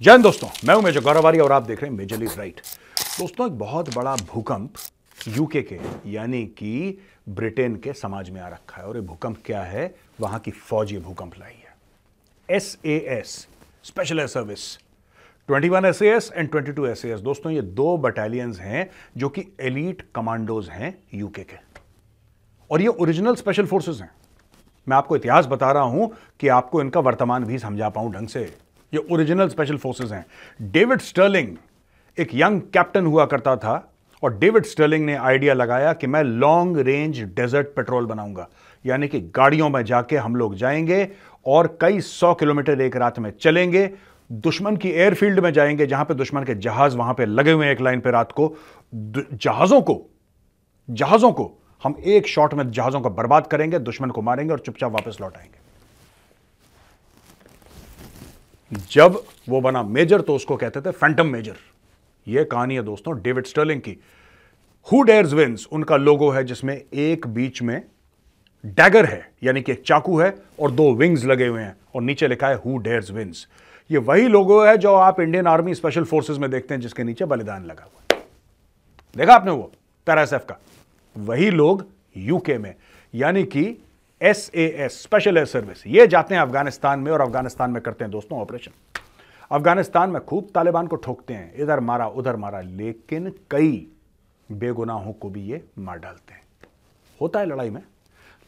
जय दोस्तों, मैं हूँ मेजर गौरवारी और आप देख रहे हैं मेजरली राइट। दोस्तों, एक बहुत बड़ा भूकंप यूके के, यानी कि ब्रिटेन के समाज में आ रखा है और ये भूकंप क्या है? वहाँ की फौज ये भूकंप लाई है। S A S special air service 21 S S and 22 S S दोस्तों, ये दो बटालियंस हैं जो कि एलीट कमांडोज हैं यूके के। और ये ओरिजिनल स्पेशल फोर्सेस हैं। मैं आपको इतिहास बता रहा हूँ कि आपको इनका वर्तमान भी समझा पाऊँ ढंग से। ये ओरिजिनल स्पेशल फोर्सेस हैं। डेविड स्टर्लिंग एक यंग कैप्टन हुआ करता था और डेविड स्टर्लिंग ने आइडिया लगाया कि मैं लॉन्ग रेंज डेजर्ट पेट्रोल बनाऊँगा। यानी कि गाड़ियों में जाके हम लोग जाएँगे और कई सौ किलोमीटर एक रात में चलेंगे। दुश्मन की एयरफील्ड में जाएँगे, जहाँ पे दुश्मन के जहाज़ वहाँ पे लगे हुए हैं एक लाइन पे रात को। जहाजों को जहाजों को हम एक शॉट में जहाजों को बर्बाद करेंगे, दुश्मन को मारेंगे और चुपचाप वापस लौट आएँगे। जब वो बना मेजर तो उसको कहते थे फैंटम मेजर ये कहानी है दोस्तों डेविड स्टर्लिंग की। हु डेयर्स विंस उनका लोगो है जिसमें एक बीच में डैगर है, यानी कि एक चाकू है और दो विंग्स लगे हुए हैं, और नीचे लिखा है हु डेयर्स विंस ये वही लोगो है जो आप इंडियन आर्मी स्पेशल फोर्सेस में देखते हैं, जिसके नीचे बलिदान लगा हुआ देखा आपने वो पैरासेफ का? वही लोग यूके में। यानी कि S A S special air service ये जाते हैं अफ़गानिस्तान में और अफ़गानिस्तान में करते हैं दोस्तों ऑपरेशन। अफ़गानिस्तान में खूब तालिबान को ठोकते हैं, इधर मारा, उधर मारा, लेकिन कई बेगुनाहों को भी ये मार डालते हैं। होता है लड़ाई में।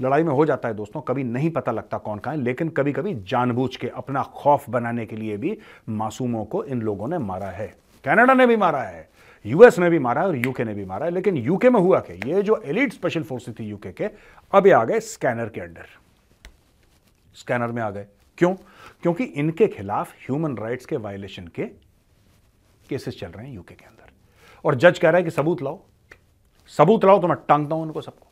लड़ाई में हो जाता है दोस्तों, कभी नहीं पता लगता कौन का है, लेकिन कभी कभी जानबूझ के, अपना खौफ बनाने के लिए भी मासूमों को इन लोगों ने मारा है। कनाडा ने भी मारा है। यूएस ने भी मारा और यूके ने भी मारा है, लेकिन यूके में हुआ क्या? ये जो एलिट स्पेशल फोर्सेस थी यूके के अब आ गए स्कैनर के अंडर। स्कैनर में आ गए। क्यों? क्योंकि इनके खिलाफ ह्यूमन राइट्स के वायलेशन के केसेस चल रहे हैं यूके के अंदर। और जज कह रहा है कि सबूत लाओ। सबूत लाओ तो मैं टांगता हूँ उनको सबको।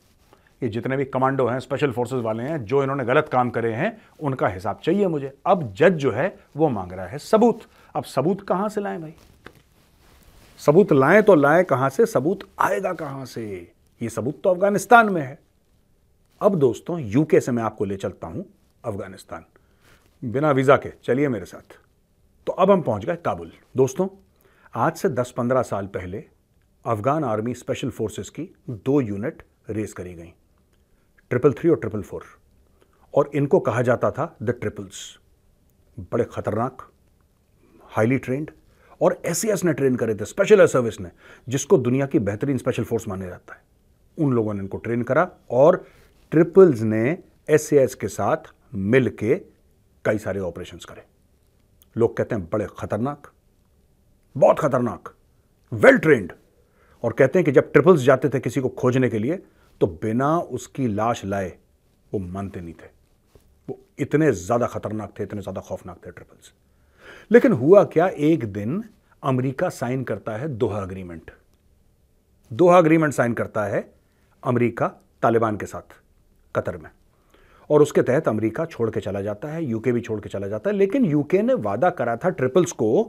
ये जितने भी कमांडो हैं स्पेशल फोर्सेस वाले हैं, जो इन्होंने गलत काम करे हैं, उनका हिसाब चाहिए मुझे। अब जज जो है, वो मांग रहा है सबूत। अब सबूत कहाँ से लाएँ भाई? सबूत लाएँ तो लाएँ, कहाँ से सबूत आएगा, कहाँ से? ये सबूत तो अफ़गानिस्तान में है। अब दोस्तों, यूके से मैं आपको ले चलता हूँ अफ़गानिस्तान। बिना वीज़ा के, चलिए मेरे साथ। तो अब हम पहुँच गए काबुल। दोस्तों, आज से 10-15 साल पहले अफगान आर्मी स्पेशल फोर्सेस की दो यूनिट रेस करी गई, ट्रिपल थ्री और ट्रिपल फोर। और इनको कहा जाता था द ट्रिपल्स। बड़े खतरनाक, हाईली ट्रेंड और एस ने ट्रेन करे थे स्पेशल एयर सर्विस ने, जिसको दुनिया की बेहतरीन स्पेशल फोर्स माना जाता है। उन लोगों ने इनको ट्रेन करा और ट्रिपल्स ने एस के साथ मिल कई सारे ऑपरेशन करे। लोग कहते हैं, बड़े खतरनाक, बहुत खतरनाक वेल ट्रेंड और कहते हैं कि जब ट्रिपल्स जाते थे किसी को खोजने के लिए तो बिना उसकी लाश लाए वो मानते नहीं थे। वो इतने ज़्यादा खतरनाक थे, इतने ज़्यादा खौफनाक थे ट्रिपल्स लेकिन हुआ क्या? एक दिन अमेरिका साइन करता है Doha agreement Doha agreement sign करता है अमेरिका तालिबान के साथ, कतर में। और उसके तहत अमेरिका छोड़ के चला जाता है यूके भी छोड़ के चला जाता है, लेकिन यूके ने वादा करा था ट्रिपल्स को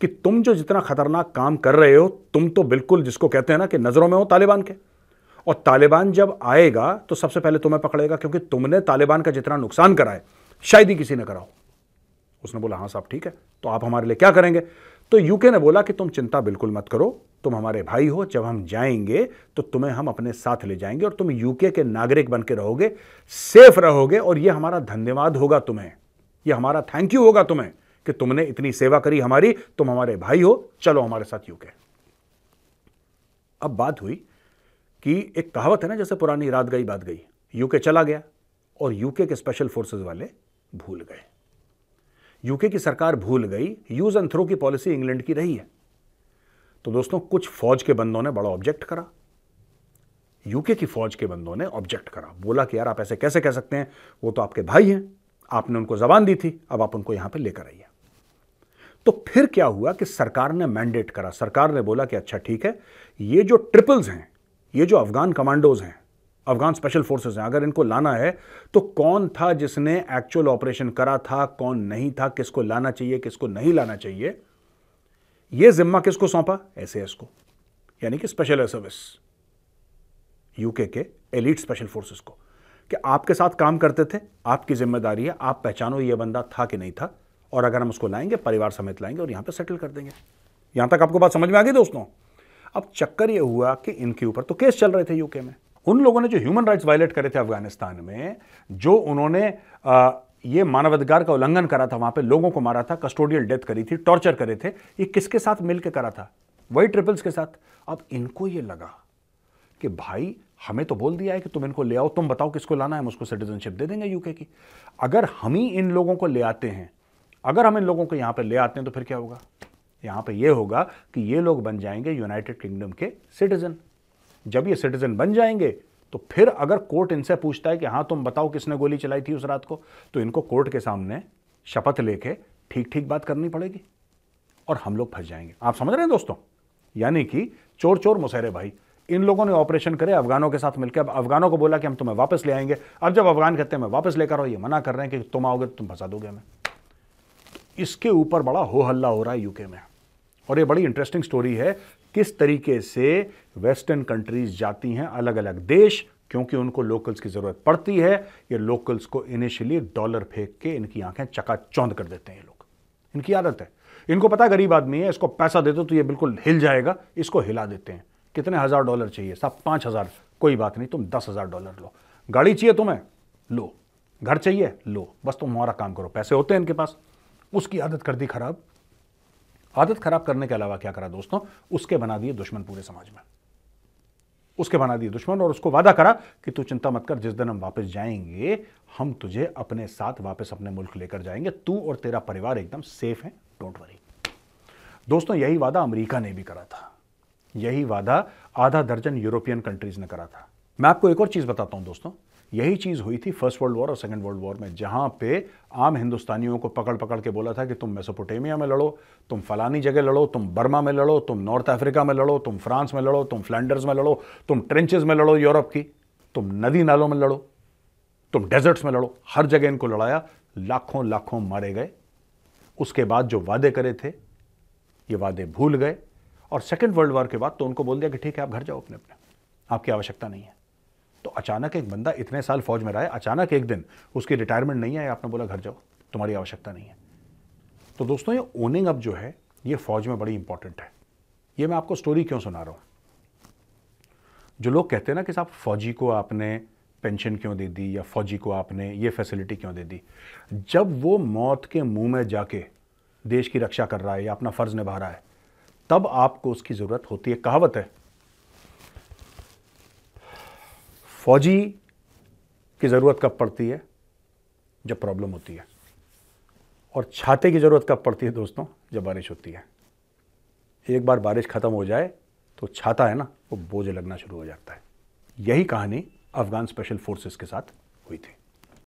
कि तुम जो जितना खतरनाक काम कर रहे हो, तुम तो बिल्कुल जिसको कहते हैं ना कि नज़रों में हो तालिबान के। और तालिबान जब आएगा तो सबसे पहले तुम्हें पकड़ेगा, क्योंकि तुमने तालिबान का जितना नुकसान करा है, शायद ही किसी ने कराओ उसने बोला हाँ साहब, ठीक है तो आप हमारे लिए क्या करेंगे? तो यूके ने बोला कि, तुम चिंता बिल्कुल मत करो, तुम हमारे भाई हो, जब हम जाएँगे तो तुम्हें हम अपने साथ ले जाएँगे और तुम यूके के नागरिक बन के रहोगे सेफ़ रहोगे और यह हमारा धन्यवाद होगा तुम्हें यह हमारा थैंक यू होगा तुम्हें कि तुमने इतनी सेवा करी हमारी, तुम हमारे भाई हो, चलो हमारे साथ यूके अब बात हुई कि एक कहावत है ना, जैसे पुरानी रात गई, बात गई यूके चला गया और यूके के स्पेशल फोर्सेस वाले भूल गए। यूके की सरकार भूल गई, यूज़ एंड थ्रो की पॉलिसी इंग्लैंड की रही है। तो दोस्तों, कुछ फौज के बंदों ने बड़ा ऑब्जेक्ट करा। यूके की फौज के बंदों ने ऑब्जेक्ट करा। बोला कि यार, आप ऐसे कैसे कह सकते हैं? वो तो आपके भाई हैं। आपने उनको जबान दी थी, अब आप उनको यहाँ पर लेकर आइए। तो फिर क्या हुआ कि सरकार ने मैंडेट करा। सरकार ने बोला कि अच्छा ठीक है, ये जो ट्रिपल्स हैं, ये जो अफगान कमांडोज हैं अफगान स्पेशल फोर्सेस हैं। अगर इनको लाना है तो कौन था जिसने एक्चुअल ऑपरेशन करा था, कौन नहीं था, किसको लाना चाहिए, किसको नहीं लाना चाहिए? यह जिम्मा किसको सौंपा? एस को, यानी कि स्पेशल एयर सर्विस यूके के एलिट स्पेशल फोर्सेस को, कि आपके साथ काम करते थे, आपकी ज़िम्मेदारी है, आप पहचानो ये बंदा था कि नहीं था, और अगर हम उसको लाएँगे, परिवार समेत लाएँगे और यहाँ पे सेटल कर देंगे। यहाँ तक आपको बात समझ में आ गई दोस्तों? अब चक्कर यह हुआ कि इनके ऊपर तो केस चल रहे थे यूके में। उन लोगों ने जो ह्यूमन राइट्स वायलेट करे थे अफ़गानिस्तान में जो उन्होंने आ, ये मानवाधिकार का उल्लंघन करा था वहाँ पे लोगों को मारा था कस्टोडियल डेथ करी थी टॉर्चर करे थे ये किसके साथ मिलकर करा था? वही ट्रिपल्स के साथ। अब इनको ये लगा कि भाई हमें तो बोल दिया है कि तुम इनको ले आओ तुम बताओ किसको लाना है हम उसको सिटीजनशिप दे देंगे यूके की। अगर हम ही इन लोगों को ले आते हैं अगर हम इन लोगों को यहाँ पर ले आते हैं तो फिर क्या होगा? यहाँ पर यह होगा कि ये लोग बन जाएँगे यूनाइटेड किंगडम के सिटीजन जब ये सिटीजन बन जाएँगे तो फिर अगर कोर्ट इनसे पूछता है कि हाँ तुम बताओ किसने गोली चलाई थी उस रात को तो इनको कोर्ट के सामने शपथ लेके ठीक ठीक बात करनी पड़ेगी और हम लोग फंस जाएँगे। आप समझ रहे हैं दोस्तों? यानी कि चोर चोर मुसहरे भाई, इन लोगों ने ऑपरेशन करे, अफगानों के साथ मिलकर अब अफगानों को बोला कि हम तुम्हें वापस ले आएँगे। अब जब अफगान कहते हैं, मैं वापस लेकर आओ, ये मना कर रहे हैं कि तुम आओगे तो तुम फंसा दोगे हमें। इसके ऊपर बड़ा हो हल्ला हो रहा है यूके में। और ये बड़ी इंटरेस्टिंग स्टोरी है किस तरीके से वेस्टर्न कंट्रीज़ जाती हैं अलग अलग देश, क्योंकि उनको लोकल्स की ज़रूरत पड़ती है, ये लोकल्स को इनिशियली डॉलर फेंक के इनकी आँखें चकाचौंध कर देते हैं ये लोग। इनकी आदत है। इनको पता गरीब आदमी है, इसको पैसा दे दो तो ये बिल्कुल हिल जाएगा, इसको हिला देते हैं। कितने हज़ार डॉलर चाहिए? सब पाँच हज़ार। कोई बात नहीं, तुम दस हज़ार डॉलर लो। गाड़ी चाहिए तुम्हें? लो। घर चाहिए? लो। बस तुम हमारा काम करो, पैसे होते हैं इनके पास। उसकी आदत कर दी खराब। आदत खराब करने के अलावा क्या करा दोस्तों? उसके बना दिए दुश्मन पूरे समाज में। उसके बना दिए दुश्मन और उसको वादा करा कि तू चिंता मत कर, जिस दिन हम वापस जाएँगे, हम तुझे अपने साथ वापस अपने मुल्क लेकर जाएँगे। तू और तेरा परिवार एकदम सेफ़ है डोंट वरी दोस्तों, यही वादा अमेरिका ने भी करा था। यही वादा आधा दर्जन यूरोपियन कंट्रीज़ ने करा था। मैं आपको एक और चीज़ बताता हूँ दोस्तों। यही चीज़ हुई थी फ़र्स्ट वर्ल्ड वॉर और सेकंड वर्ल्ड वॉर में, जहाँ पे आम हिंदुस्तानियों को पकड़ पकड़ के बोला था कि तुम मेसोपोटेमिया में लड़ो, तुम फलानी जगह लड़ो, तुम बर्मा में लड़ो, तुम नॉर्थ अफ्रीका में लड़ो, तुम फ्रांस में लड़ो, तुम फ्लैंडर्स में लड़ो, तुम ट्रेंचेस में लड़ो यूरोप की, तुम नदी नालों में लड़ो, तुम डेजर्ट्स में लड़ो, हर जगह इनको लड़ाया, लाखों लाखों मारे गए। उसके बाद जो वादे करे थे, ये वादे भूल गए और सेकेंड वर्ल्ड वॉर के बाद तो उनको बोल दिया कि ठीक है, आप घर जाओ अपने अपने आपकी आवश्यकता नहीं है। तो अचानक एक बंदा इतने साल फौज में रहा है, अचानक एक दिन उसकी रिटायरमेंट नहीं है आपने बोला, घर जाओ, तुम्हारी आवश्यकता नहीं है। तो दोस्तों, ये ओनिंग अप जो है, ये फौज में बड़ी इंपॉर्टेंट है। ये मैं आपको स्टोरी क्यों सुना रहा हूँ? जो लोग कहते हैं ना कि साहब, फौजी को आपने पेंशन क्यों दे दी, या फौजी को आपने ये फैसिलिटी क्यों दे दी? जब वो मौत के मुँह में जाके देश की रक्षा कर रहा है, या अपना फ़र्ज़ निभा रहा है, तब आपको उसकी ज़रूरत होती है। कहावत है फौजी की ज़रूरत कब पड़ती है? जब प्रॉब्लम होती है। और छाते की ज़रूरत कब पड़ती है दोस्तों? जब बारिश होती है। एक बार बारिश ख़त्म हो जाए तो छाता है ना, वो बोझ लगना शुरू हो जाता है। यही कहानी अफगान स्पेशल फोर्सेस के साथ हुई थी।